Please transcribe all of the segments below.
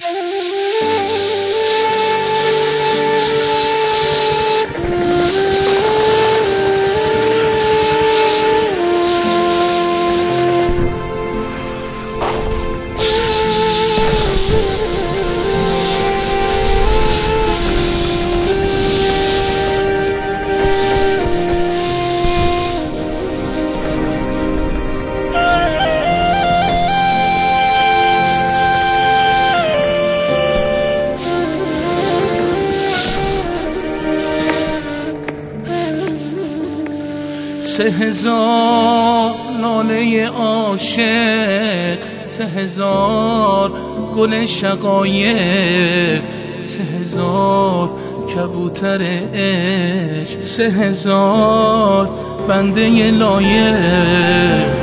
Oh. سه هزار ناله عاشق سه هزار گل شقایق سه هزار کبوتر عشق سه هزار بنده لایق.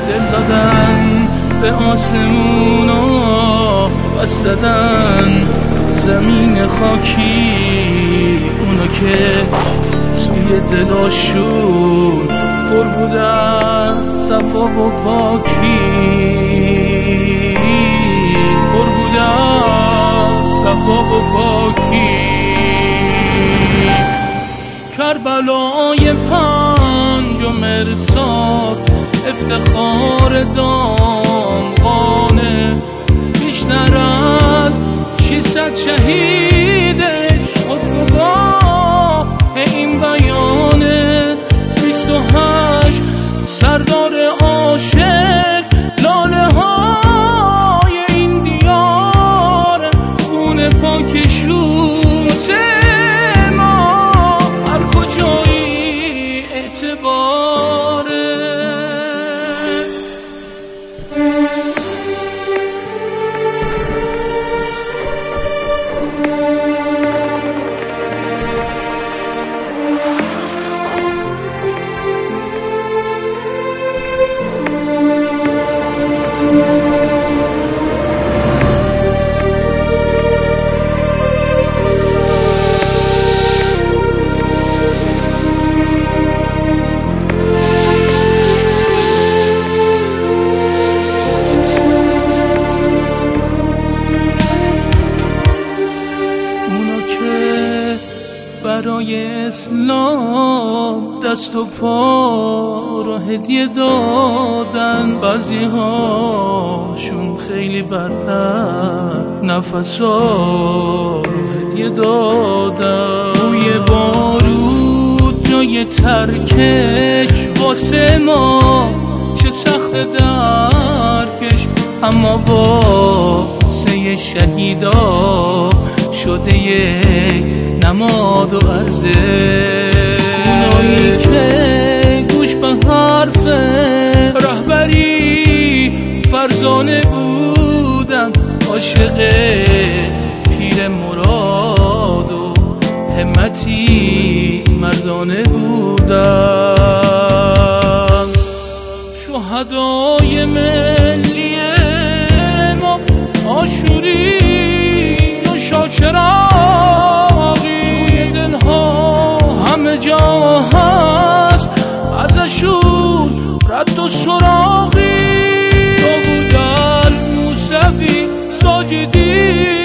دل دادن به آسمونا بستدن زمین خاکی اونا که توی دلاشون پر بود از صفا و پاکی. پر بود از صفا و پاکی. کربلای پنج و مرساد افتخار دامغانه بیشتر از شیصد شهیدش خود گواه این سردار عاشق لاله های این دیار خون پاکشون ما برای اسلام دست و پا رو هدیه دادن. بعضی هاشون خیلی برتر نفس رو هدیه دادن. روی بارود جای ترکش واسه ما. چه سخت درکش اما واسه شهیدا شده نماد و عرضه. اونایی که گوش به حرف رهبری فرزانه بودم عاشق پیر مراد و همتی مردانه بودن شهدای ملی ما آشور چراغی دلها همه جا هست. ازشون رد و سراغی. تو بودن موسفی ساجدی.